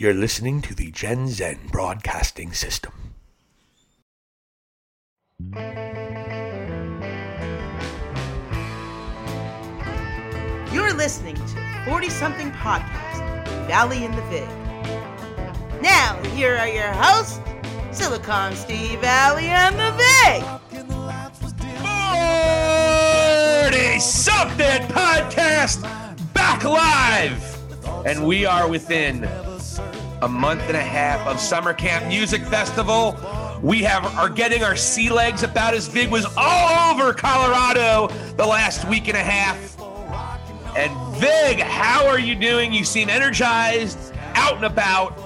You're listening to the Gen Zen Broadcasting System. You're listening to 40 something podcast, Valli in the Vig. Now, here are your hosts, Silicon Steve Valli and the Vig. 40 something podcast back live. And we are within a month and a half of Summer Camp Music Festival. We have are getting our sea legs about as big was all over Colorado the last week and a half. And Vig, how are you doing? You seem energized, out and about.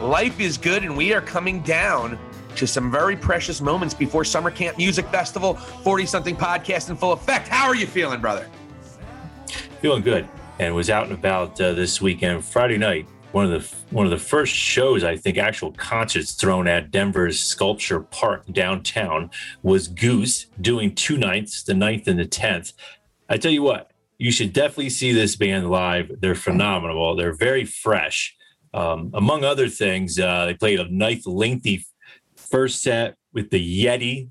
Life is good, and we are coming down to some very precious moments before Summer Camp Music Festival, 40 something podcast in full effect. How are you feeling, brother? Feeling good, and was out and about uh, this weekend. Friday night, one of the one of the first shows I think actual concerts thrown at Denver's Sculpture Park downtown was Goose doing two nights, the 9th and the 10th. I tell you what, you should definitely see this band live. They're phenomenal. They're very fresh. Um, among other things, uh, they played a nice, lengthy first set with the Yeti,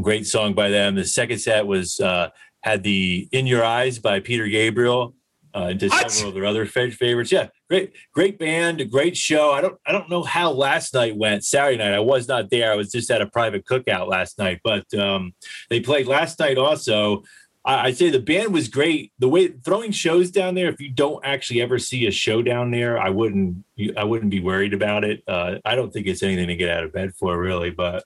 great song by them. The second set was uh, had the In Your Eyes by Peter Gabriel. Uh, did What? several of their other fa- favorites. Yeah, great, great band, a great show. I don't, I don't know how last night went. Saturday night, I was not there. I was just at a private cookout last night, but um, they played last night also. I, I'd say the band was great. The way throwing shows down there, if you don't actually ever see a show down there, I wouldn't I wouldn't be worried about it. Uh, I don't think it's anything to get out of bed for, really. But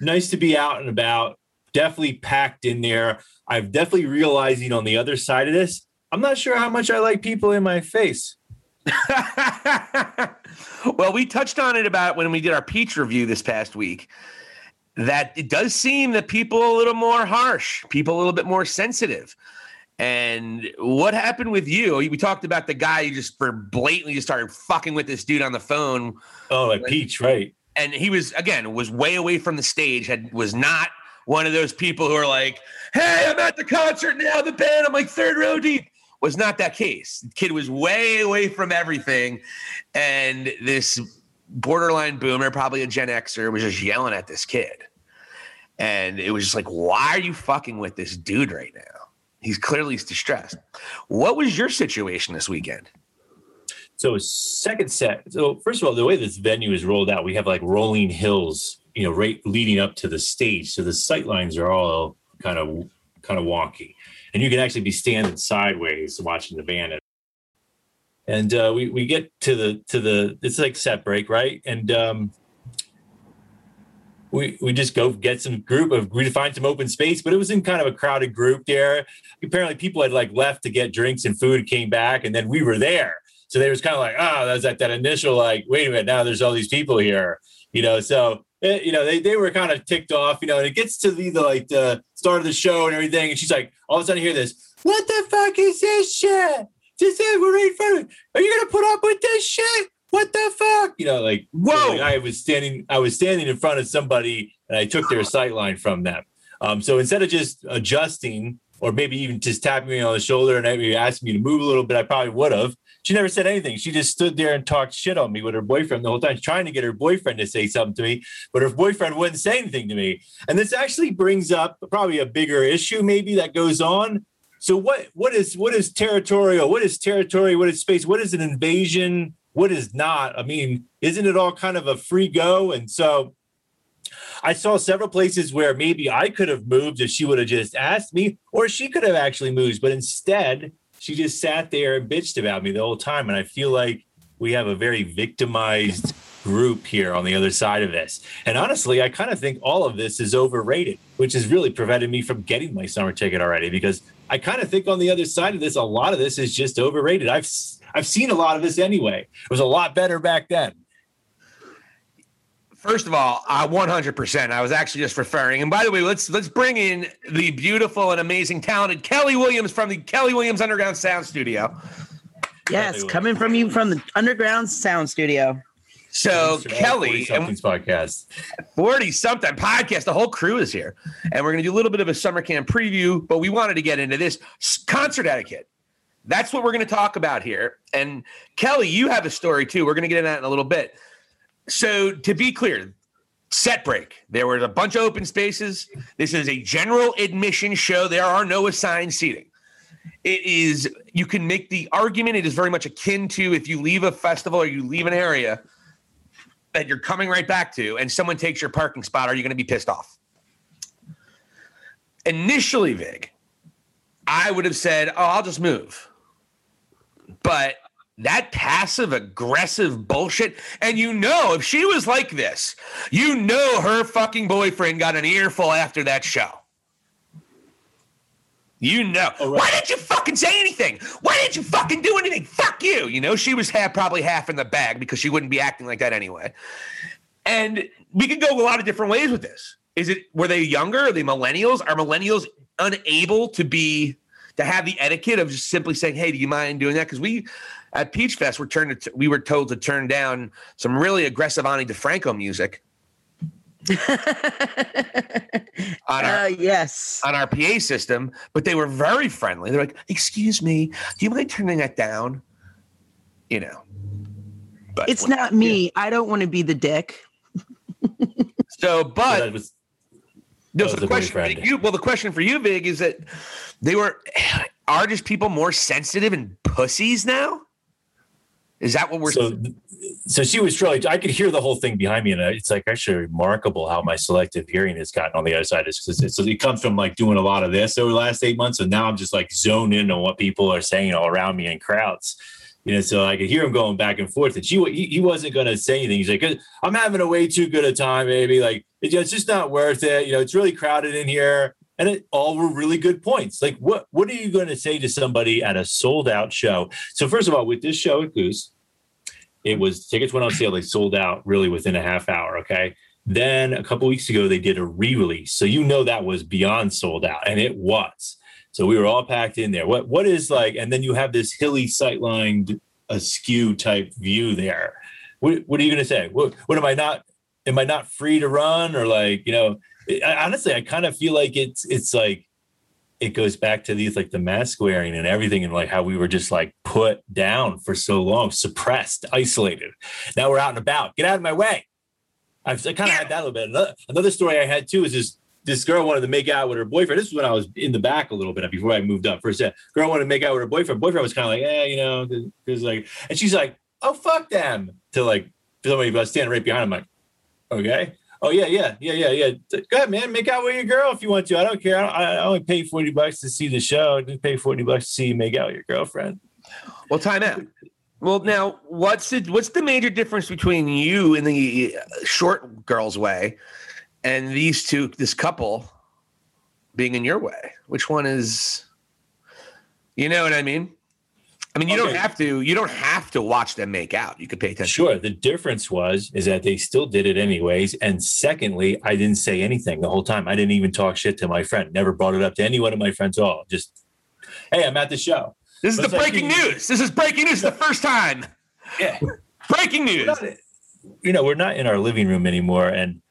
nice to be out and about. Definitely packed in there. I've definitely realizing on the other side of this, I'm not sure how much I like people in my face. well, we touched on it about when we did our peach review this past week. That it does seem that people are a little more harsh, people a little bit more sensitive. And what happened with you? We talked about the guy who just for blatantly just started fucking with this dude on the phone, Oh, like Peach, right? and he was again was way away from the stage. Had was not one of those people who are like, "Hey, I'm at the concert now. The band, I'm like third row deep." Was not that case. The kid was way away from everything, and this borderline boomer, probably a Gen Xer, was just yelling at this kid. And it was just like, why are you fucking with this dude right now? He's clearly distressed. What was your situation this weekend? So second set. So first of all, the way this venue is rolled out, we have like rolling hills, you know, right leading up to the stage. So the sight lines are all kind of kind of wonky, and you can actually be standing sideways watching the band. And uh, we we get to the to the it's like set break, right? And um, we we just go get some group of we find some open space, but it was in kind of a crowded group there. Apparently, people had like left to get drinks and food, came back, and then we were there. So they was kind of like, oh, that was like that initial like, wait a minute, now there's all these people here, you know. So eh, you know, they they were kind of ticked off, you know. And it gets to the, the like the start of the show and everything, and she's like, all of a sudden, I hear this, what the fuck is this shit? This is we're right in front of. Are you gonna put up with this shit? What the fuck? You know, like Whoa. like, I was standing, I was standing in front of somebody, and I took their sight line from them. Um, so instead of just adjusting, or maybe even just tapping me on the shoulder and maybe asking me to move a little bit, I probably would have. She never said anything. She just stood there and talked shit on me with her boyfriend the whole time, trying to get her boyfriend to say something to me, but her boyfriend wouldn't say anything to me. And this actually brings up probably a bigger issue, maybe that goes on. So what what is what is territorial? What is territory? What is space? What is an invasion? What is not? I mean, isn't it all kind of a free go? And so I saw several places where maybe I could have moved if she would have just asked me, or she could have actually moved, but instead she just sat there and bitched about me the whole time. And I feel like we have a very victimized group here on the other side of this. And honestly, I kind of think all of this is overrated, which has really prevented me from getting my summer ticket already because I kind of think on the other side of this, a lot of this is just overrated. I've I've seen a lot of this anyway. It was a lot better back then. First of all, I 100%. I was actually just referring. And by the way, let's let's bring in the beautiful and amazing, talented Kelly Williams from the Kelly Williams Underground Sound Studio. Yes, coming from you from the underground sound studio. So Kelly, and something's podcast. 40 something podcast, the whole crew is here, and we're going to do a little bit of a summer camp preview. But we wanted to get into this concert etiquette. that's what we're going to talk about here. And Kelly, you have a story too. We're going to get into that in a little bit. So, to be clear, set break. There were a bunch of open spaces. This is a general admission show. There are no assigned seating. It is, you can make the argument, it is very much akin to if you leave a festival or you leave an area that you're coming right back to and someone takes your parking spot, are you going to be pissed off? Initially, Vig, I would have said, oh, I'll just move. But that passive aggressive bullshit. And you know, if she was like this, you know her fucking boyfriend got an earful after that show. You know. Oh, right. Why didn't you fucking say anything? Why didn't you fucking do anything? Fuck you. You know, she was half, probably half in the bag because she wouldn't be acting like that anyway. And we could go a lot of different ways with this. Is it were they younger? Are they millennials? Are millennials unable to be to have the etiquette of just simply saying, "Hey, do you mind doing that?" Because we at Peach Fest were turned to, we were told to turn down some really aggressive Ani DiFranco music. on our, uh, yes on our PA system, but they were very friendly. They're like, "Excuse me, do you mind turning that down?" You know, but it's when, not me. Yeah. I don't want to be the dick. so, but was, no, so the question for you, well, the question for you, Vig, is that they were are just people more sensitive and pussies now? Is that what we're so? So she was really. I could hear the whole thing behind me, and it's like actually remarkable how my selective hearing has gotten on the other side. It's, it's, it comes from like doing a lot of this over the last eight months, and now I'm just like zoned in on what people are saying all around me in crowds. You know, so I could hear him going back and forth, and she he, he wasn't going to say anything. He's like, "I'm having a way too good a time, baby. Like it's just not worth it. You know, it's really crowded in here." And it all were really good points. Like, what what are you going to say to somebody at a sold out show? So first of all, with this show at Goose, it was tickets went on sale. They sold out really within a half hour. Okay. Then a couple weeks ago, they did a re-release, so you know that was beyond sold out, and it was. So we were all packed in there. What what is like, and then you have this hilly sightline askew type view there. What, what are you going to say? What, what am I not? Am I not free to run or like you know? Honestly, I kind of feel like it's it's like it goes back to these like the mask wearing and everything and like how we were just like put down for so long, suppressed, isolated. Now we're out and about. Get out of my way. I've I kind of had that a little bit. Another, another story I had too is this this girl wanted to make out with her boyfriend. This was when I was in the back a little bit before I moved up. First, girl wanted to make out with her boyfriend. Boyfriend was kind of like, yeah, you know, because like, and she's like, oh fuck them. To like somebody was standing right behind him, like, okay. Oh yeah, yeah, yeah, yeah, yeah. Go ahead, man. Make out with your girl if you want to. I don't care. I, I only pay forty bucks to see the show. I just pay forty bucks to see you make out with your girlfriend. Well, time out. Well, now what's the what's the major difference between you and the uh, short girl's way, and these two, this couple, being in your way? Which one is? You know what I mean? I mean, you okay. don't have to. You don't have to watch them make out. You could pay attention. Sure. The difference was is that they still did it anyways. And secondly, I didn't say anything the whole time. I didn't even talk shit to my friend. Never brought it up to any one of my friends at all. Just, hey, I'm at the show. This is but the breaking like, news. This is breaking news. The first time. Yeah. breaking news. You know, we're not in our living room anymore, and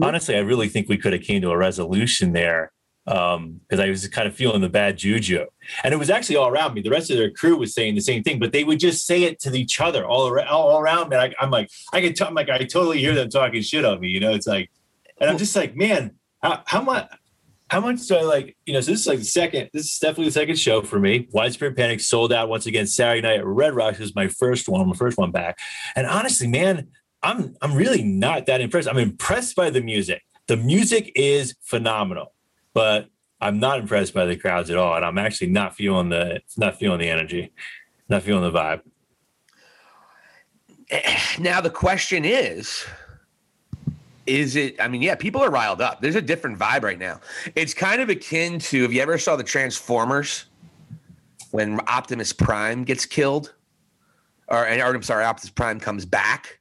honestly, I really think we could have came to a resolution there because um, I was kind of feeling the bad juju. And it was actually all around me. The rest of their crew was saying the same thing, but they would just say it to each other all around, all around me. I, am like, I can, t- I'm like, I totally hear them talking shit on me. You know, it's like, and I'm just like, man, how, how much, how much do I like, you know, so this is like the second, this is definitely the second show for me. Widespread Panic sold out once again Saturday night at Red Rocks was my first one, my first one back. And honestly, man, I'm, I'm really not that impressed. I'm impressed by the music. The music is phenomenal but I'm not impressed by the crowds at all, and I'm actually not feeling the not feeling the energy, not feeling the vibe. Now the question is, is it? I mean, yeah, people are riled up. There's a different vibe right now. It's kind of akin to if you ever saw the Transformers when Optimus Prime gets killed, or, or I'm sorry, Optimus Prime comes back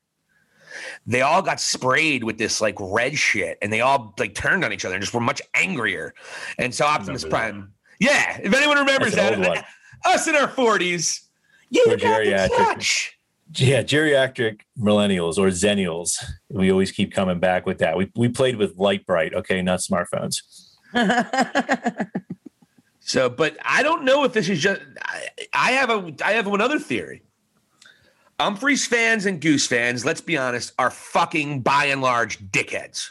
they all got sprayed with this like red shit and they all like turned on each other and just were much angrier. And so Optimus Prime, yeah, if anyone remembers that, us in our 40s, you got the touch. Yeah, geriatric millennials or zennials. We always keep coming back with that. We we played with Lite-Brite, okay, not smartphones. So, but I don't know if this is just. I, I have a. I have another theory. Umphreys fans and Goose fans, let's be honest, are fucking by and large dickheads.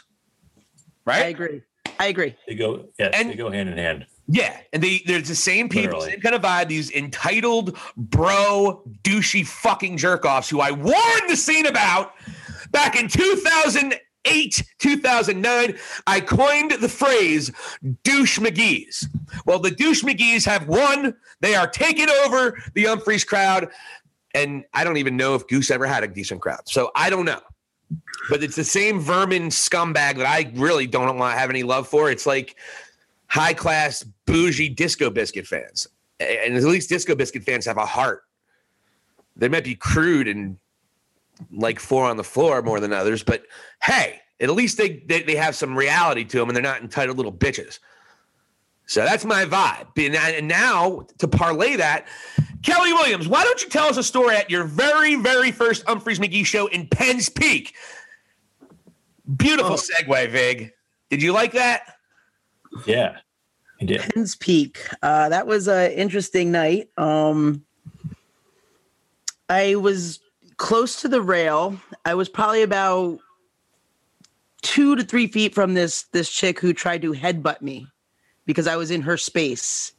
Right? I agree. I agree. They go, yes, And- they go hand in hand. Yeah, and they there's the same people, Literally. same kind of vibe. These entitled bro douchey fucking jerk offs who I warned the scene about back in 2008, 2009. I coined the phrase douche McGee's. Well, the douche McGee's have won. They are taking over the Umphrey's crowd, and I don't even know if Goose ever had a decent crowd, so I don't know. But it's the same vermin scumbag that I really don't want to have any love for. It's like high class bougie disco biscuit fans. And at least disco biscuit fans have a heart. They might be crude and like four on the floor more than others but hey at least they they, they have some reality to them and they're not entitled little bitches. So that's my vibe. And and now to parlay that kelly williams why don't you tell us a story at your very very first Umphrey's McGee show in penn's peak beautiful Oh. segue vig did you like that Yeah, I did. Penn's Peak. Uh, that was an interesting night. Um, I was close to the rail. I was probably about two to three feet from this this chick who tried to headbutt me because I was in her space.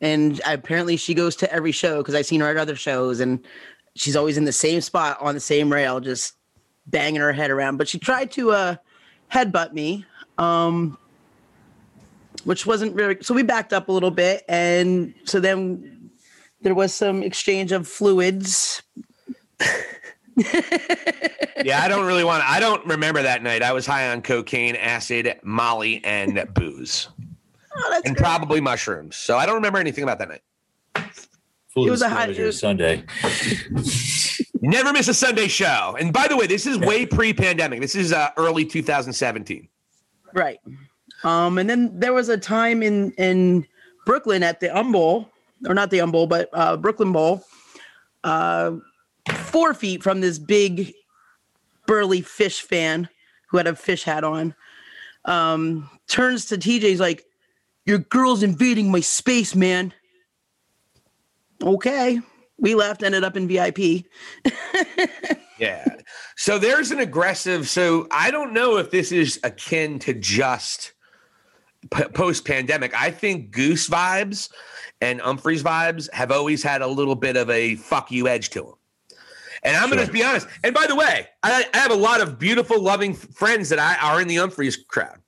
And apparently she goes to every show because I've seen her at other shows and she's always in the same spot on the same rail, just banging her head around. But she tried to uh, headbutt me. Um, which wasn't very so we backed up a little bit and so then there was some exchange of fluids yeah, I don't really want. I don't remember that night. I was high on cocaine, acid, Molly, and booze, oh, and great. probably mushrooms. So I don't remember anything about that night. Full It was a high- disclosure, it was- Sunday. Never miss a Sunday show. And by the way, this is way pre-pandemic. This is uh, early 2017. right um and then there was a time in in brooklyn at the um bowl or not the um bowl but uh brooklyn bowl uh four feet from this big burly Phish fan who had a Phish hat on um turns to tj he's like your girl's invading my space man okay we left ended up in vip Yeah. So there's an aggressive. So I don't know if this is akin to just p- post pandemic. I think Goose vibes and Umphrey's vibes have always had a little bit of a fuck you edge to them. And I'm going to be honest. And by the way, I, I have a lot of beautiful, loving friends that I are in the Umphrey's crowd.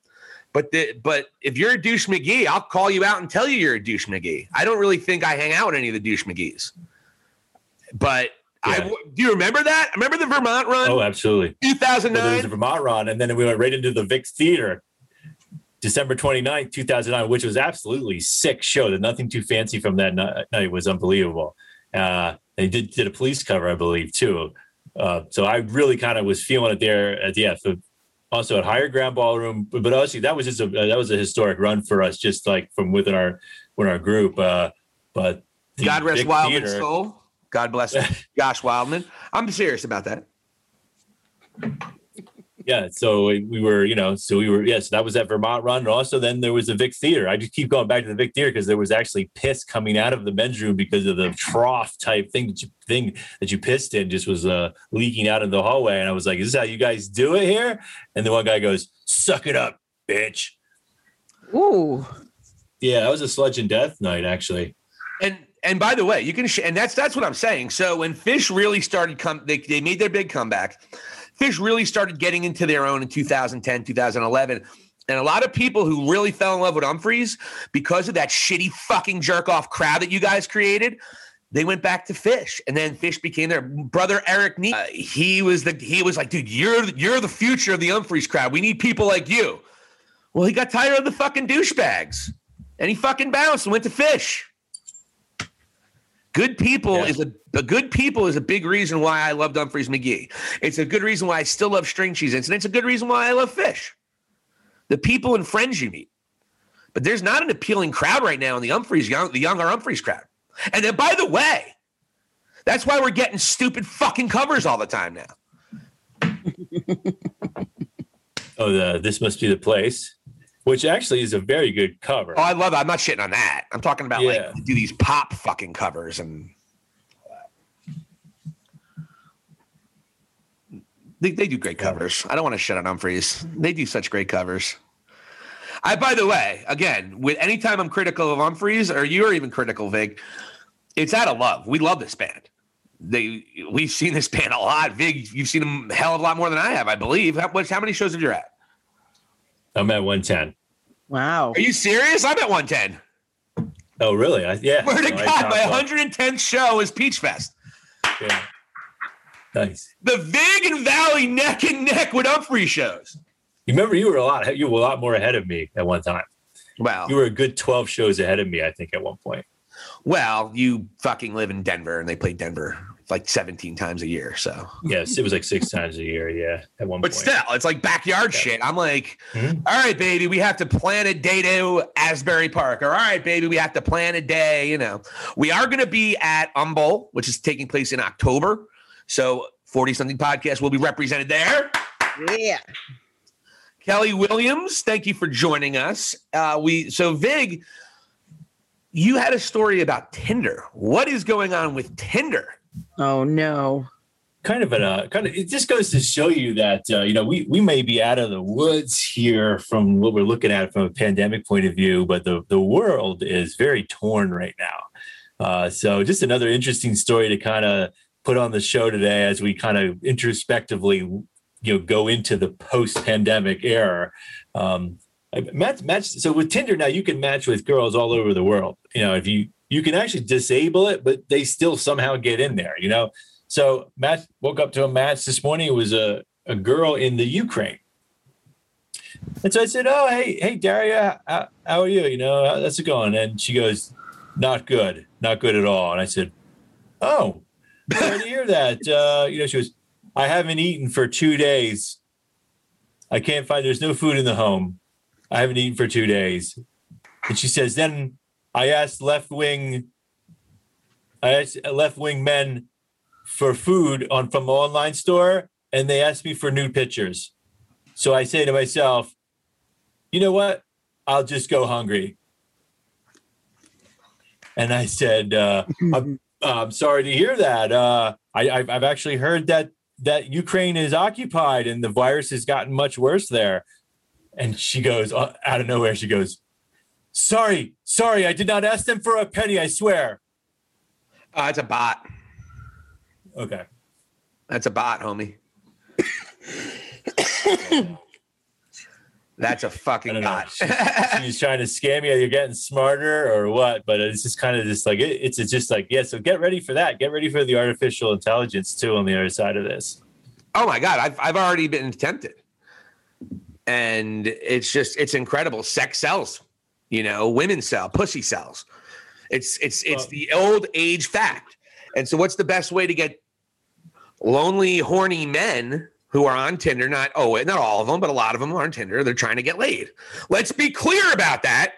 But the, but if you're a douche McGee, I'll call you out and tell you you're a douche McGee. I don't really think I hang out with any of the douche McGees. But Yeah. w do you remember that? Remember the Vermont run? Oh, absolutely. Well, there was 2009. the Vermont run, and then we went right into the Vic Theater, December 29th, 2009, which was absolutely sick show. The nothing too fancy from that ni- night was unbelievable. Uh, they did did a police cover, I believe, too. Uh, so I really kind of was feeling it there at the F. Also at Higher Ground Ballroom, but, but also that was just a that was a historic run for us, just like from within our within our group. Uh, but God rest Wildman's Theater- soul. God bless. Josh Wildman. I'm serious about that. Yeah so we we were you know so we were yes that was that vermont run and also then there was the vic theater i just keep going back to the vic theater because there was actually piss coming out of the men's room because of the trough type thing that you thing that you pissed in just was uh leaking out in the hallway and i was like is this how you guys do it here and the one guy goes suck it up bitch ooh yeah that was a sludge and death night actually And and by the way, you can sh- and that's that's what I'm saying. So when Phish really started come, they they made their big comeback. Phish really started getting into their own in 2010, 2011. And a lot of people who really fell in love with Umphrey's because of that shitty fucking jerk off crowd that you guys created, they went back to Phish, and then Phish became their brother Eric Nee. Uh, he was the he was like, dude, you're you're the future of the Umphrey's crowd. We need people like you. Well, he got tired of the fucking douchebags, and he fucking bounced and went to Phish. Good people Yeah. is a, a good people is a big reason why I love Umphrey's McGee. It's a good reason why I still love string cheese and It's a good reason why I love Phish. The people and friends you meet. But there's not an appealing crowd right now in the Umphrey's, young, the younger Umphrey's crowd. And then, by the way, that's why we're getting stupid fucking covers all the time now. oh the this must be the place which actually is a very good cover. Oh, I love it. I'm not shitting on that. I'm talking about Yeah. like do these pop fucking covers and they, they do great covers. I don't want to shit on Umphrey's. They do such great covers. I, by the way, again, with anytime I'm critical of Umphrey's or you're even critical, Vig, it's out of love. We love this band. They we've seen this band a lot. Vig, you've seen them a hell of a lot more than I have, I believe. How, how many shows have you at? I'm at 110. Wow. Are you serious? I'm at 110. Oh, really? I, yeah. Word to So I God, my off. 110th show is Peach Fest. Yeah. Nice. The Vig and Valli neck and neck with Umphrey shows. You remember you were a lot you were a lot more ahead of me at one time. Wow. You were a good 12 shows ahead of me, I think, at one point. Well, you fucking live in Denver and they play Denver like 17 times a year. So, Yes, it was like six times a year. Yeah, at one but point. still, it's like backyard shit. I'm like, Mhm. all right, baby, we have to plan a day to Asbury Park. Or, all right, baby, we have to plan a day. You know, we are going to be at Umbowl, which is taking place in October. So, 40 something podcast will be represented there. Yeah. Kelly Williams, thank you for joining us. Uh, we so Vig, you had a story about Tinder. What is going on with Tinder? Oh no. kind of an uh, kind of it just goes to show you that uh, you know we we may be out of the woods here from what we're looking at from a pandemic point of view, but the the world is very torn right now. Uh, so just another interesting story to kind of put on the show today as we kind of introspectively you know go into the post pandemic era. Um, match match so with Tinder now you can match with girls all over the world. You know if you you can actually disable it, but they still somehow get in there. You know. So Matt woke up to a match this morning. It was a, a girl in the Ukraine. And so I said, Oh, hey, hey, Daria, how, how are you? You know, how's it going? And she goes, Not good, not good at all. And I said, Oh, sorry to hear that. Uh, you know, she was, I haven't eaten for two days. I can't find, there's no food in the home. I haven't eaten for two days. And she says, Then I asked left wing, I asked left wing men for food on from an online store and they asked me for nude pictures. So I say to myself, you know what? I'll just go hungry. And I said, uh, I'm, I'm sorry to hear that. Uh, I, I've, I've actually heard that that Ukraine is occupied and the virus has gotten much worse there. And she goes uh, out of nowhere. She goes, "Sorry, sorry, I did not ask them for a penny. I swear." Uh, it's a bot. Okay. That's a bot, homie. That's a fucking bot. She's, she's trying to scam you. You're getting smarter or what? But it's just kind of just like it, it's just like yeah. So get ready for that. Get ready for the artificial intelligence too on the other side of this. oh my god, I've I've already been tempted, and it's just it's incredible. Sex sells, you know, women sell, pussy sells. It's it's it's the old age fact. And so, what's the best way to get lonely, horny men who are on Tinder? Not oh, not all of them, but a lot of them are on Tinder. They're trying to get laid. Let's be clear about that.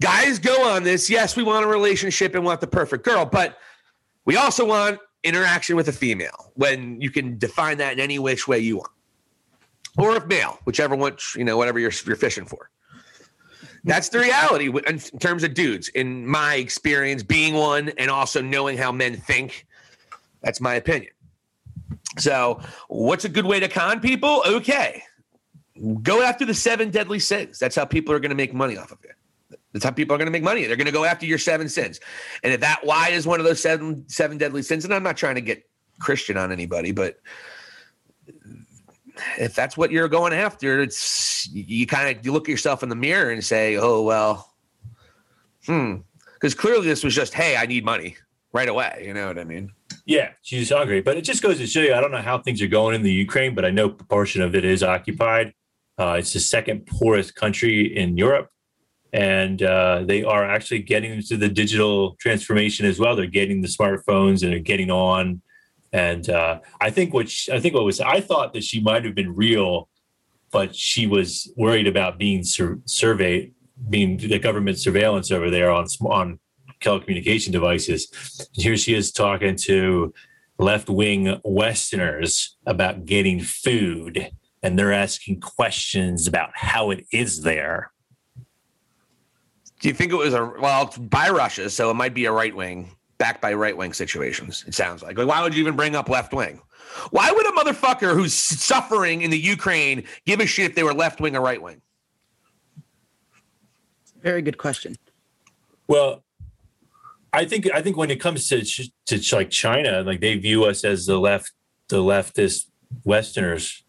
Guys go on this. Yes, we want a relationship and want the perfect girl, but we also want interaction with a female when you can define that in any which way you want, or if male, whichever one you know, whatever you're you're fishing for. That's the reality in terms of dudes. In my experience, being one and also knowing how men think, that's my opinion. So, what's a good way to con people? Okay, go after the seven deadly sins. That's how people are going to make money off of it. That's how people are going to make money. They're going to go after your seven sins. And if that why is one of those seven seven deadly sins, and I'm not trying to get Christian on anybody, but if that's what you're going after, it's you kind of you look at yourself in the mirror and say, "Oh well, hmm," because clearly this was just, "Hey, I need money right away." You know what I mean? Yeah, she's hungry, but it just goes to show you. I don't know how things are going in the Ukraine, but I know a portion of it is occupied. Uh, it's the second poorest country in Europe, and uh, they are actually getting into the digital transformation as well. They're getting the smartphones and they're getting on. And uh, I think what she, I think what was I thought that she might have been real, but she was worried about being sur- surveyed, being the government surveillance over there on on telecommunication devices. And here she is talking to left wing Westerners about getting food and they're asking questions about how it is there. Do you think it was a well it's by Russia, so it might be a right wing backed by right wing situations? It sounds like. Like, why would you even bring up left wing? Why would a motherfucker who's suffering in the Ukraine give a shit if they were left wing or right wing? Very good question. Well, I think I think when it comes to to like China, like they view us as the left the leftist Westerners.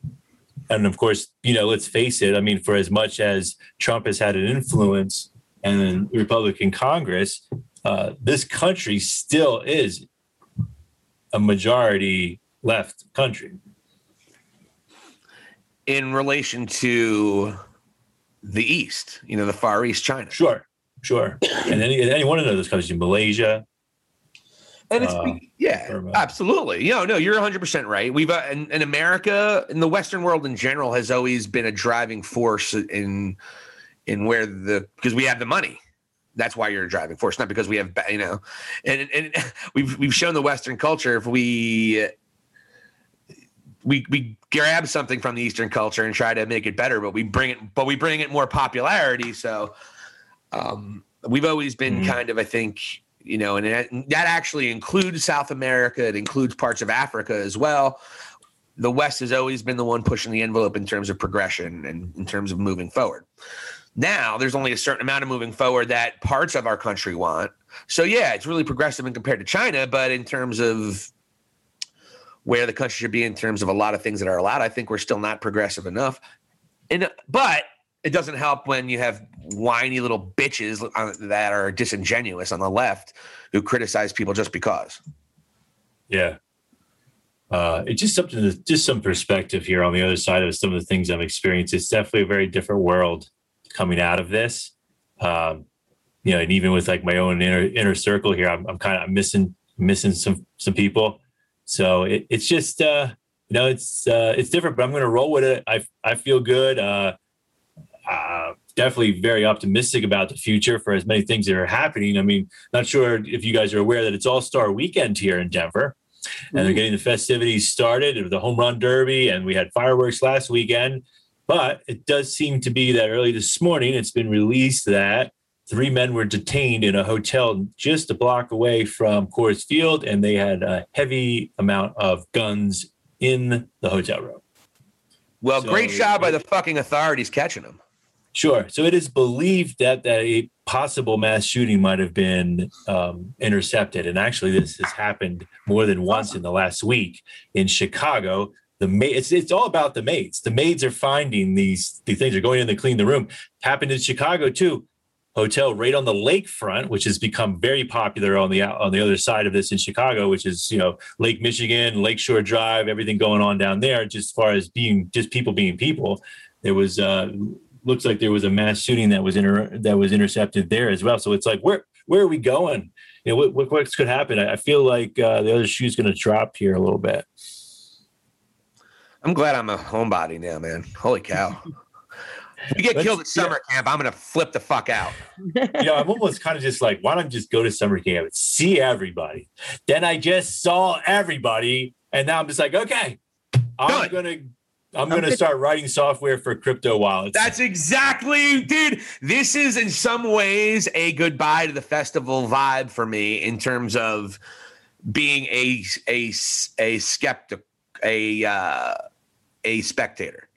And of course, you know, let's face it. I mean, for as much as Trump has had an influence and Republican Congress, uh, this country still is a majority left country. In relation to the East, you know, the Far East, China. Sure, sure. and any, any one of those countries, Malaysia, and it's uh, yeah, absolutely. You know, no, you're 100 percent right. We've uh, in, in, America, in the Western world in general, has always been a driving force in in where the because we have the money. That's why you're a driving force, not because we have you know, and and we've we've shown the Western culture if we we we grab something from the Eastern culture and try to make it better, but we bring it but we bring it more popularity. So um, we've always been mm-hmm. kind of I think you know, and that actually includes South America. It includes parts of Africa as well. The West has always been the one pushing the envelope in terms of progression and in terms of moving forward. Now there's only a certain amount of moving forward that parts of our country want. So yeah, it's really progressive in compared to China, but in terms of where the country should be in terms of a lot of things that are allowed, I think we're still not progressive enough. And but it doesn't help when you have whiny little bitches that are disingenuous on the left who criticize people just because. Yeah. Uh, it's just something, just some perspective here on the other side of some of the things I've experienced. It's definitely a very different world coming out of this. Um, you know, and even with like my own inner inner circle here, I'm, I'm kind of missing missing some some people. So it, it's just uh, you know it's uh, it's different, but I'm going to roll with it. I I feel good. Uh, uh, definitely very optimistic about the future for as many things that are happening. I mean, not sure if you guys are aware that it's All Star Weekend here in Denver, and they're getting the festivities started. with The home run derby, and we had fireworks last weekend. But it does seem to be that early this morning, it's been released that three men were detained in a hotel just a block away from Coors Field, and they had a heavy amount of guns in the hotel room. Well, so, great job by the fucking authorities catching them. Sure. So it is believed that, that a possible mass shooting might have been um, intercepted. And actually, this has happened more than once in the last week in Chicago. The it's it's all about the maids. The maids are finding these these things. They're going in to clean the room. Happened in Chicago too. Hotel right on the lakefront, which has become very popular on the on the other side of this in Chicago, which is you know Lake Michigan, Lakeshore Drive, everything going on down there. Just as far as being just people being people, there was uh, looks like there was a mass shooting that was inter- that was intercepted there as well. So it's like where where are we going? You know, what what, what could happen? I, I feel like uh, the other shoe's going to drop here a little bit. I'm glad I'm a homebody now, man. Holy cow. If you get Let's, killed at summer yeah. camp, I'm gonna flip the fuck out. yeah, I'm almost kind of just like, why don't I just go to summer camp and see everybody? Then I just saw everybody, and now I'm just like, okay, I'm gonna I'm going to start writing software for crypto wallets. That's exactly, dude. This is in some ways a goodbye to the festival vibe for me in terms of being a a a skeptic, a uh, a spectator.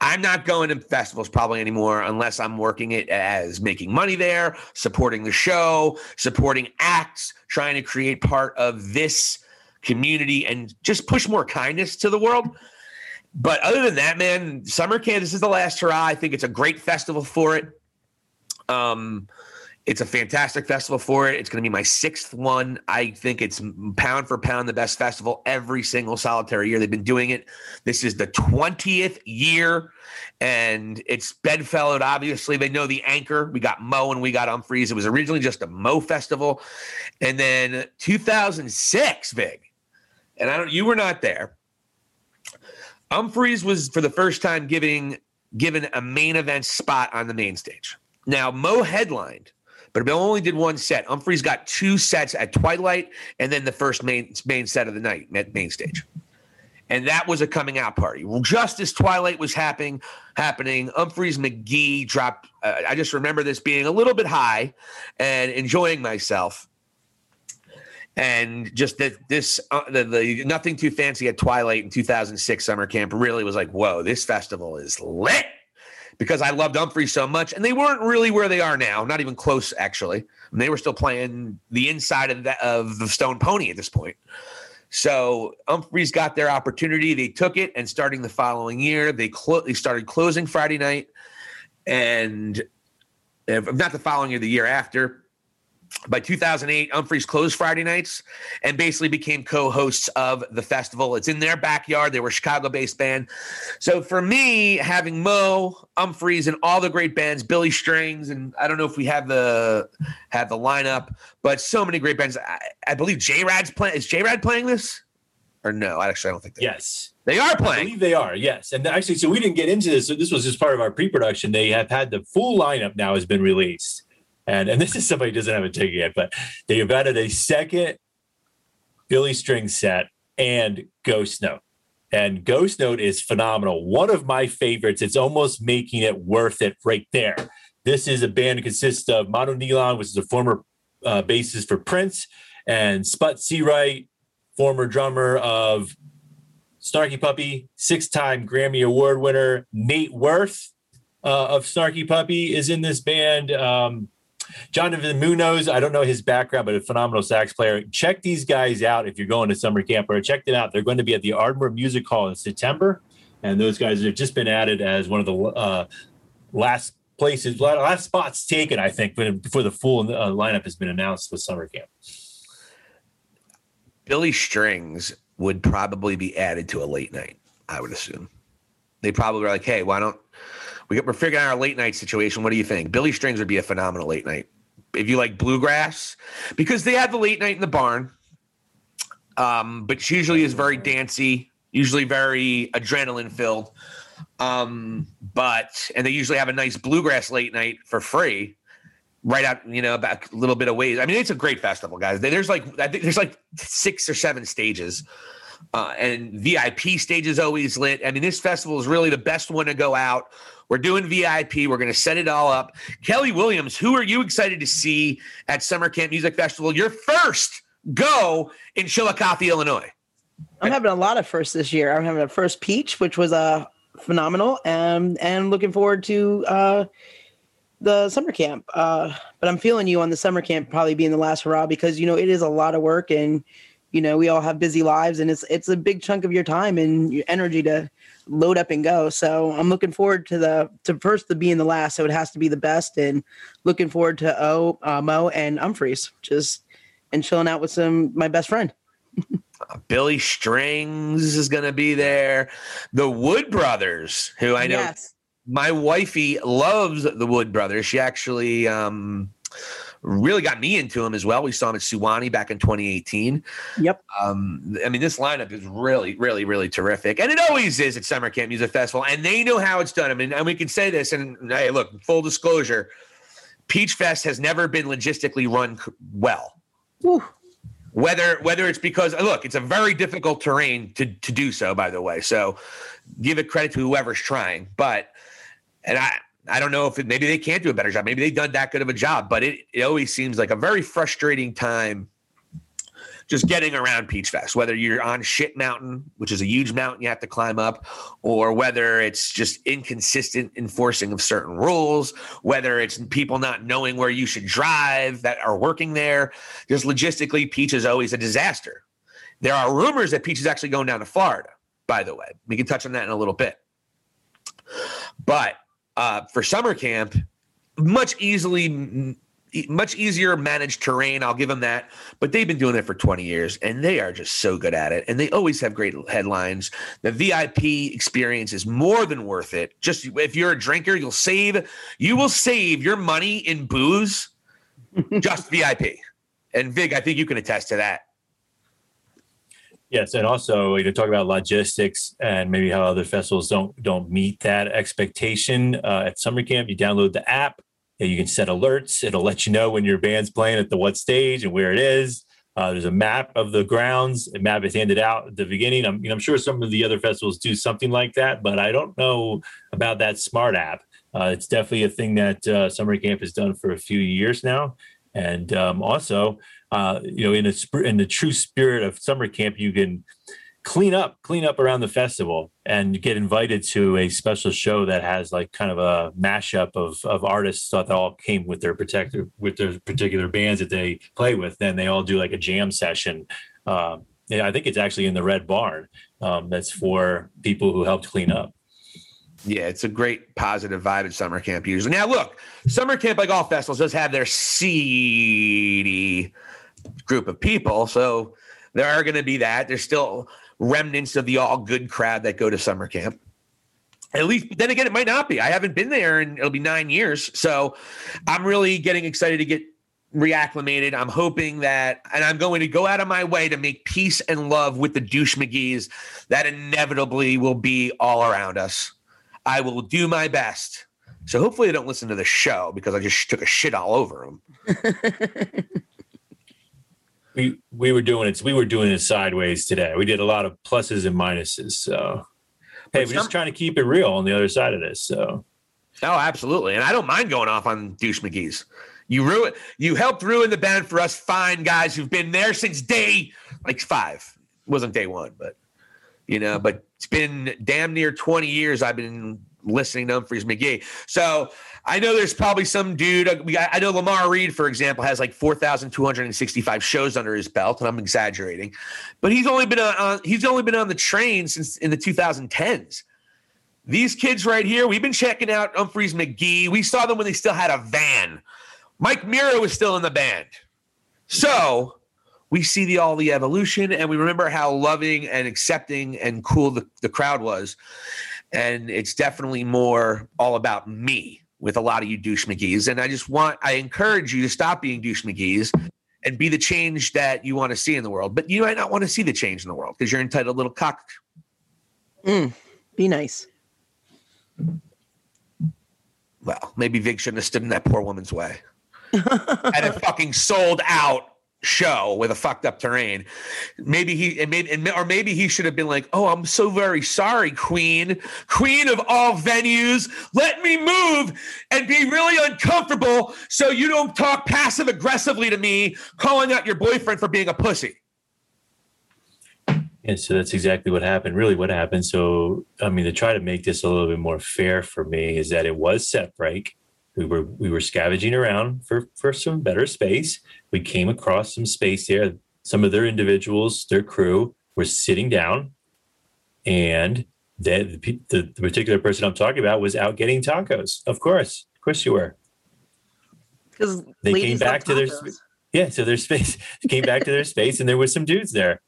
I'm not going to festivals probably anymore unless I'm working it as making money there, supporting the show, supporting acts, trying to create part of this community and just push more kindness to the world. But other than that, man, Summer Camp, this is the last hurrah. I think it's a great festival for it. Um, it's a fantastic festival for it. It's going to be my sixth one. I think it's pound for pound the best festival every single solitary year. They've been doing it. This is the 20th year, and it's bedfellowed. Obviously, they know the anchor. We got Mo and we got Umphrey's. It was originally just a Mo festival. And then 2006, Vig, and I don't, you were not there Umphrey's was for the first time giving given a main event spot on the main stage. Now Mo headlined, but Mo only did one set. Umphrey's got two sets at Twilight, and then the first main main set of the night at main stage. and that was a coming out party. Just as Twilight was happening, happening, Umphrey's McGee dropped. Uh, I just remember this being a little bit high, and enjoying myself and just that this uh, the, the nothing too fancy at twilight in 2006 summer camp really was like whoa this festival is lit because i loved umphrey so much and they weren't really where they are now not even close actually. And they were still playing the inside of the, of the stone pony at this point. So umphrey's got their opportunity. They took it and starting the following year they, clo- they started closing friday night and if not the following year the year after by 2008, Umphrey's closed Friday nights and basically became co-hosts of the festival. It's in their backyard. They were a Chicago-based band. So for me, having Mo, Umphrey's, and all the great bands, Billy Strings, and I don't know if we have the have the lineup, but so many great bands. I, I believe JRAD's playing. Is JRAD playing this? Or no? Actually, I don't think. They yes. Are. They are playing. I believe they are, yes. And actually, so we didn't get into this. So this was just part of our pre-production. They have had the full lineup now has been released and and this is somebody who doesn't have a ticket yet, but they have added a second Billy String set and Ghost Note. And Ghost Note is phenomenal. One of my favorites. It's almost making it worth it right there. This is a band that consists of MonoNeon, which is a former uh, bassist for Prince, and Sput Searight, former drummer of Snarky Puppy, six-time Grammy Award winner Nate Werth uh, of Snarky Puppy is in this band. Um, Jonathan Mones, I don't know his background, but a phenomenal sax player. Check these guys out if you're going to summer camp or check them out. They're going to be at the Ardmore Music Hall in September. And those guys have just been added as one of the uh, last places, last spots taken, I think, before the full uh, lineup has been announced with summer camp. Billy Strings would probably be added to a late night, I would assume. They probably were like, hey, why don't we, we're figuring out our late night situation. What do you think? Billy Strings would be a phenomenal late night. If you like bluegrass, because they have the late night in the barn, um, but usually is very dancey, usually very adrenaline filled. Um, but and they usually have a nice bluegrass late night for free, right out you know about a little bit of ways. I mean, it's a great festival, guys. There's like I think there's like six or seven stages. Uh, and VIP stage is always lit. I mean, this festival is really the best one to go out we're doing VIP. We're going to set it all up. Kelly Williams, who are you excited to see at Summer Camp Music Festival? Your first go in Chillicothe, Illinois. I'm having a lot of firsts this year. I'm having a first peach, which was uh, phenomenal, and and looking forward to uh, the summer camp. Uh, but I'm feeling you on the summer camp probably being the last hurrah because you know it is a lot of work and you know we all have busy lives and it's it's a big chunk of your time and your energy to load up and go. So I'm looking forward to the to first the being the last. So it has to be the best, and looking forward to O uh, Mo and Umphrey's just and chilling out with some my best friend. Billy Strings is going to be there. The Wood Brothers, who I know yes. my wifey loves the Wood Brothers. She actually um, really got me into him as well. We saw him at Suwannee back in 2018. Yep. Um, I mean, this lineup is really, really, really terrific, and it always is at Summer Camp Music Festival, and they know how it's done. I mean, and we can say this, and hey, look, full disclosure, Peach Fest has never been logistically run well. Woo. Whether whether it's because look, it's a very difficult terrain to to do so. By the way, so give it credit to whoever's trying, but and I I don't know if it, maybe they can't do a better job. Maybe they've done that good of a job, but it, it always seems like a very frustrating time just getting around Peach Fest, whether you're on Shit Mountain, which is a huge mountain you have to climb up, or whether it's just inconsistent enforcing of certain rules, whether it's people not knowing where you should drive that are working there. Just logistically, Peach is always a disaster. There are rumors that Peach is actually going down to Florida, by the way. We can touch on that in a little bit. But uh, for summer camp, much easily much easier managed terrain. I'll give them that. But they've been doing it for 20 years and they are just so good at it. And they always have great headlines. The VIP experience is more than worth it. Just if you're a drinker, you'll save, you will save your money in booze, just VIP. And Vig, I think you can attest to that. Yes, and also you know talk about logistics and maybe how other festivals don't don't meet that expectation. Uh, at summer camp, you download the app, you can set alerts. It'll let you know when your band's playing at the what stage and where it is. Uh, there's a map of the grounds. A map is handed out at the beginning. I'm, you know, I'm sure some of the other festivals do something like that, but I don't know about that smart app. Uh, it's definitely a thing that uh, Summer Camp has done for a few years now, and um, also, uh, you know, in a in the true spirit of Summer Camp, you can clean up clean up around the festival and get invited to a special show that has like kind of a mashup of, of artists that all came with their protector with their particular bands that they play with. Then they all do like a jam session. Yeah, i think it's actually in the red barn um, that's for people who helped clean up. Yeah, it's a great positive vibe at summer camp usually. Now, look, summer camp, like all festivals, does have their seedy group of people. So there are going to be that. There's still remnants of the all good crowd that go to summer camp. At least, then again, it might not be. I haven't been there and it'll be nine years. So I'm really getting excited to get reacclimated. I'm hoping that, and I'm going to go out of my way to make peace and love with the douche McGee's that inevitably will be all around us. I will do my best. So hopefully, they don't listen to the show because I just took a shit all over them. we we were doing it. We were doing it sideways today. We did a lot of pluses and minuses. So hey, we're just trying to keep it real on the other side of this. So oh, absolutely, and I don't mind going off on douche McGee's. You ruin, you helped ruin the band for us fine guys who've been there since day like five. It wasn't day one, but you know, but it's been damn near 20 years I've been listening to Umphrey's McGee. So I know there's probably some dude. Uh, I know Lamar Reed, for example, has like 4,265 shows under his belt, and I'm exaggerating, but he's only been on he's only been on the train since in the 2010s. These kids right here, we've been checking out Umphrey's McGee. We saw them when they still had a van. Mike Mirro was still in the band. So we see the all the evolution and we remember how loving and accepting and cool the, the crowd was. And it's definitely more all about me with a lot of you douche McGee's. And I just want, I encourage you to stop being douche McGee's and be the change that you want to see in the world. But you might not want to see the change in the world because you're entitled little cock. Mm, be nice. Well, maybe Vig shouldn't have stood in that poor woman's way. and it fucking sold out show with a fucked up terrain. Maybe he and maybe and, or maybe he should have been like, "Oh, I'm so very sorry, Queen, Queen of all venues. Let me move and be really uncomfortable so you don't talk passive aggressively to me, calling out your boyfriend for being a pussy." And so that's exactly what happened. Really, what happened. So, I mean, to try to make this a little bit more fair for me is that it was set break we were we were scavenging around for for some better space. We came across some space there. Some of their individuals, their crew, were sitting down, and the, the, the particular person I'm talking about was out getting tacos. Of course, of course, you were. Because they came back to their yeah, so their space came back to their space, and there was some dudes there.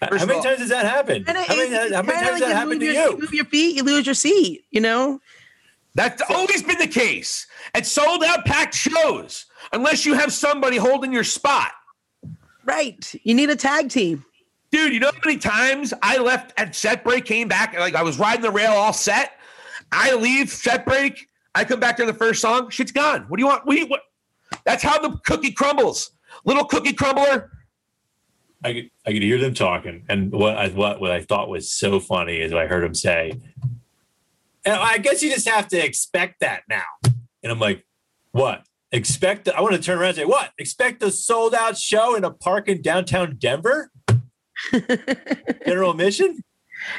First how many all, times does that happen? How many, how many times does that happen to your, you? You move your feet, you lose your seat. You know, that's always been the case at sold out packed shows, unless you have somebody holding your spot. Right. You need a tag team. Dude, you know how many times I left at set break, came back, like I was riding the rail all set. I leave set break. I come back to the first song. Shit's gone. What do you want? What, you, what? That's how the cookie crumbles. Little cookie crumbler. I could, I could hear them talking. And what I, what, what I thought was so funny is I heard him say, and I guess you just have to expect that now. And I'm like, what? Expect the, I want to turn around and say, what? Expect a sold out show in a park in downtown Denver? General mission?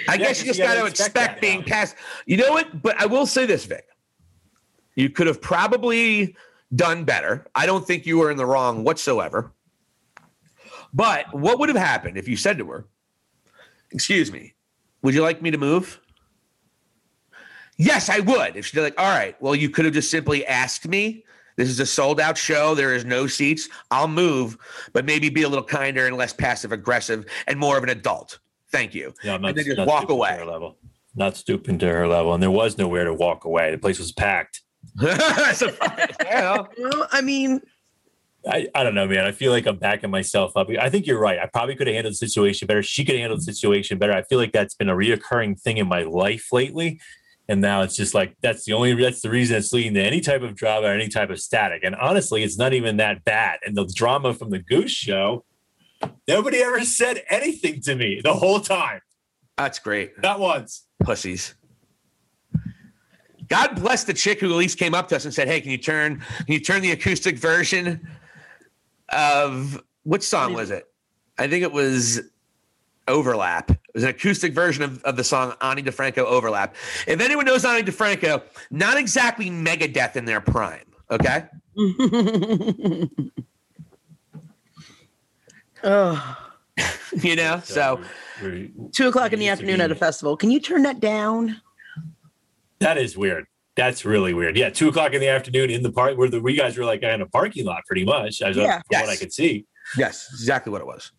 I yeah, guess you just got to expect, expect being passed. You know what? But I will say this, Vig. You could have probably done better. I don't think you were in the wrong whatsoever. But what would have happened if you said to her, Excuse me, would you like me to move? Yes, I would. If she's like, all right, well, you could have just simply asked me. This is a sold out show. There is no seats. I'll move, but maybe be a little kinder and less passive aggressive and more of an adult. Thank you. Yeah, not, and then just not walk away. her level. Not stooping to her level. And there was nowhere to walk away. The place was packed. so, yeah. well, I mean, I, I don't know, man. I feel like I'm backing myself up. I think you're right. I probably could have handled the situation better. She could have handled the situation better. I feel like that's been a reoccurring thing in my life lately and now it's just like that's the only that's the reason it's leading to any type of drama or any type of static and honestly it's not even that bad and the drama from the goose show Nobody ever said anything to me the whole time. That's great. Not once. Pussies. God bless the chick who at least came up to us and said, "Hey, can you turn can you turn the acoustic version of which song was it? I think it was Overlap. It was an acoustic version of, of the song Ani DiFranco Overlap. If anyone knows Ani DiFranco, not exactly Megadeth in their prime. Okay. oh, you know, so we're- two o'clock in the we used to afternoon at a festival. Can you turn that down? That is weird. That's really weird. Yeah, two o'clock in the afternoon in the park where the we guys were like in a parking lot, pretty much. As Yeah. from what I could see. Yes, exactly what it was.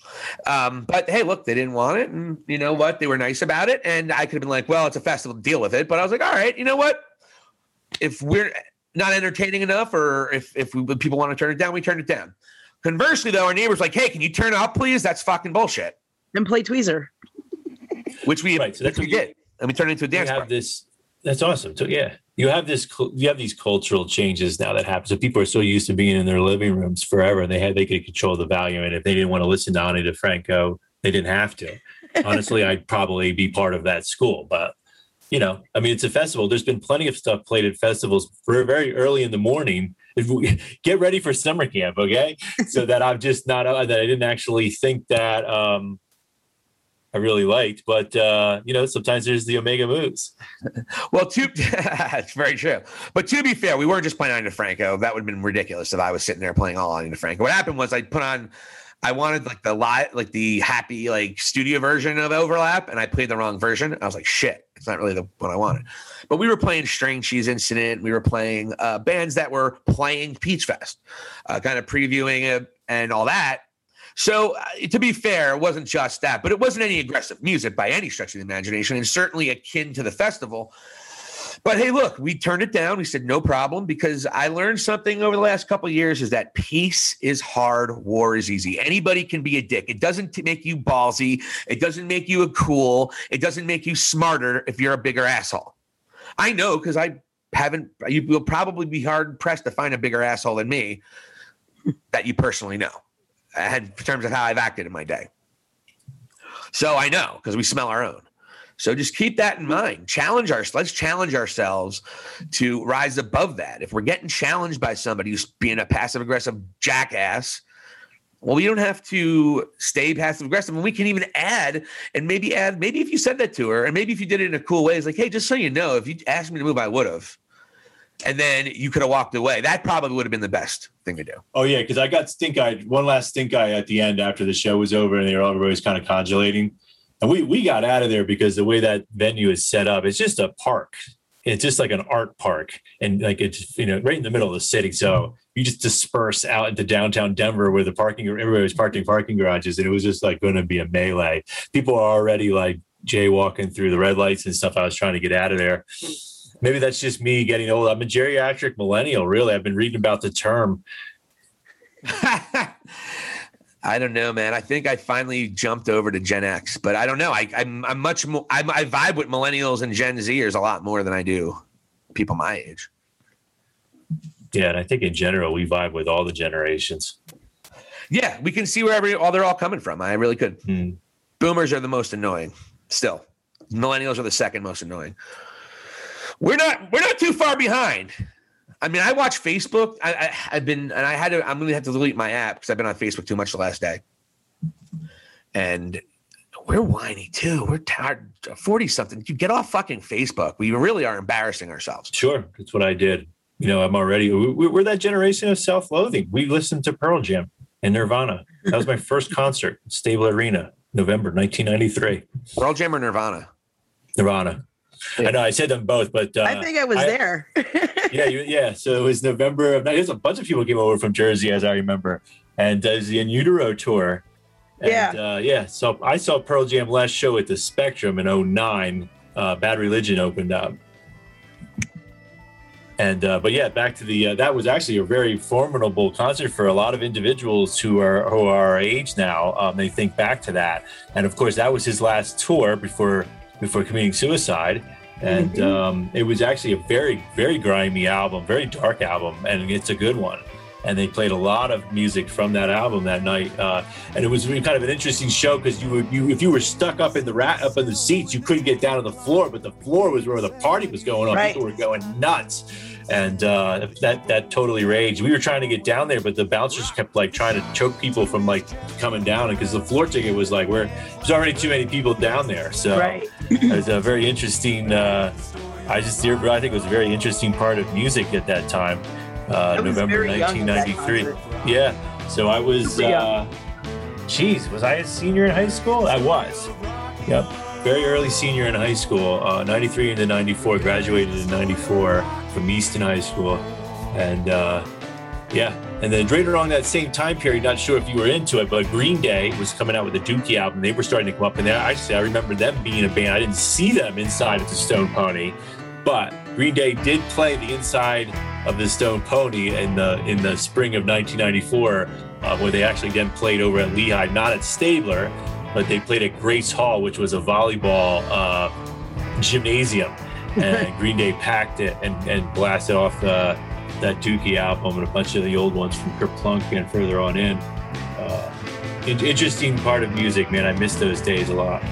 Um, but hey, look, they didn't want it, and you know what? They were nice about it, and I could have been like, "Well, it's a festival, deal with it." But I was like, "All right, you know what? If we're not entertaining enough, or if if we, people want to turn it down, we turn it down." Conversely, though, our neighbors like, "Hey, can you turn it up, please?" That's fucking bullshit. Then play Tweezer. Which we Right, so which that's we what you- did, and we turned it into a You dance. have bar. this. That's awesome. So yeah, you have this. You have these cultural changes now that happen. So people are so used to being in their living rooms forever. They had they could control the volume, and if they didn't want to listen to Ani DiFranco, they didn't have to. Honestly, I'd probably be part of that school, but you know, I mean, it's a festival. There's been plenty of stuff played at festivals for very early in the morning. If we, get ready for summer camp, okay? so that I'm just not uh, that I didn't actually think that um, I really liked. But uh, you know, sometimes there's the Omega moves. Well, to it's very true. But to be fair, we weren't just playing Ani DiFranco. That would have been ridiculous if I was sitting there playing all Ani DiFranco. What happened was I put on, I wanted like the live, like the happy like studio version of Overlap, and I played the wrong version. I was like, shit, it's not really the what I wanted. But we were playing String Cheese Incident. We were playing uh, bands that were playing Peach Fest, uh, kind of previewing it and all that. So, uh, to be fair, it wasn't just that, but it wasn't any aggressive music by any stretch of the imagination, and certainly akin to the festival. But hey, look, we turned it down. We said no problem because I learned something over the last couple years is that peace is hard, war is easy. Anybody can be a dick. It doesn't make you ballsy. It doesn't make you a cool. It doesn't make you smarter if you're a bigger asshole. I know because I haven't. You will probably be hard pressed to find a bigger asshole than me that you personally know, in terms of how I've acted in my day. So I know because we smell our own. So just keep that in mind. Challenge our let's challenge ourselves to rise above that. If we're getting challenged by somebody who's being a passive aggressive jackass, well, we don't have to stay passive aggressive. And we can even add and maybe add, maybe if you said that to her, and maybe if you did it in a cool way, it's like, hey, just so you know, if you asked me to move, I would have. And then you could have walked away. That probably would have been the best thing to do. Oh yeah, because I got stink eye. One last stink eye at the end after the show was over, and they were everybody was kind of congelating, and we we got out of there because the way that venue is set up, it's just a park. It's just like an art park, and like it's you know right in the middle of the city. So you just disperse out into downtown Denver where the parking everybody was parking parking garages, and it was just like going to be a melee. People are already like jaywalking through the red lights and stuff. I was trying to get out of there. Maybe that's just me getting old. I'm a geriatric millennial, really. I've been reading about the term I don't know, man. I think I finally jumped over to Gen X, but I don't know. I, I'm, I'm much more. I'm, I vibe with millennials and Gen Zers a lot more than I do people my age. Yeah, and I think in general we vibe with all the generations. Yeah, we can see where every all they're all coming from. I really could. Hmm. Boomers are the most annoying. Still, millennials are the second most annoying. We're not. We're not too far behind. I mean, I watch Facebook. I, I, I've been, and I had to. I'm going to have to delete my app because I've been on Facebook too much the last day. And we're whiny too. We're tired. Forty something. You get off fucking Facebook. We really are embarrassing ourselves. Sure, that's what I did. You know, I'm already. we- We're that generation of self-loathing. We listened to Pearl Jam and Nirvana. That was my first concert, Stabler Arena, November 1993. Pearl Jam or Nirvana. Nirvana. I know I said them both, but uh, I think I was I- there. yeah, you, yeah. So it was November of. There's a bunch of people came over from Jersey, as I remember, and does the In Utero tour. And, Yeah. uh, yeah. So I saw Pearl Jam last show at the Spectrum in 09. Uh, Bad Religion opened up, and uh, but yeah, back to the. Uh, that was actually a very formidable concert for a lot of individuals who are who are our age now. Um, they think back to that, and of course that was his last tour before before committing suicide and Mhm. um, it was actually a very very grimy album very dark album and it's a good one and they played a lot of music from that album that night. Uh, and it was really kind of an interesting show because you, you, if you were stuck up in the rat up in the seats, you couldn't get down to the floor, but the floor was where the party was going on. Right. People were going nuts. And uh, that that totally raged. We were trying to get down there, but the bouncers kept like trying to choke people from like coming down, because the floor ticket was like, where there's already too many people down there. So Right. it was a very interesting. Uh, I just I think it was a very interesting part of music at that time, uh, November very young at that 1993. Yeah, so I was. Uh, geez, was I a senior in high school? I was. Yep, very early senior in high school. Uh, 93 into 94, graduated in 94 from Easton High School, and uh, yeah. And then right around that same time period, not sure if you were into it, but Green Day was coming out with the Dookie album. They were starting to come up in there. Actually, I remember them being a band. I didn't see them inside of the Stone Pony, but Green Day did play the inside of the Stone Pony in the in the spring of 1994, uh, where they actually then played over at Lehigh, not at Stabler, but they played at Grace Hall, which was a volleyball uh, gymnasium, and Green Day packed it and, and blasted off uh, that Dookie album and a bunch of the old ones from Kerplunk and further on in. Uh, in- interesting part of music, man. I miss those days a lot.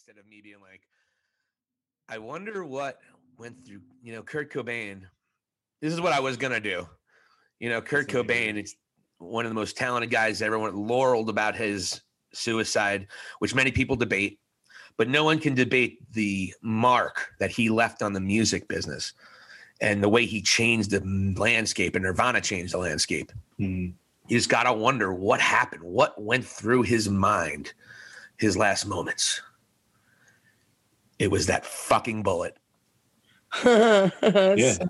Instead of me being like, I wonder what went through, you know, Kurt Cobain. This is what I was gonna do. You know, Kurt That's Cobain, it's one of the most talented guys everyone laureled about his suicide, which many people debate, but no one can debate the mark that he left on the music business and the way he changed the landscape and Nirvana changed the landscape Hmm. you just gotta wonder what happened, what went through his mind, his last moments. It was that fucking bullet. Yeah.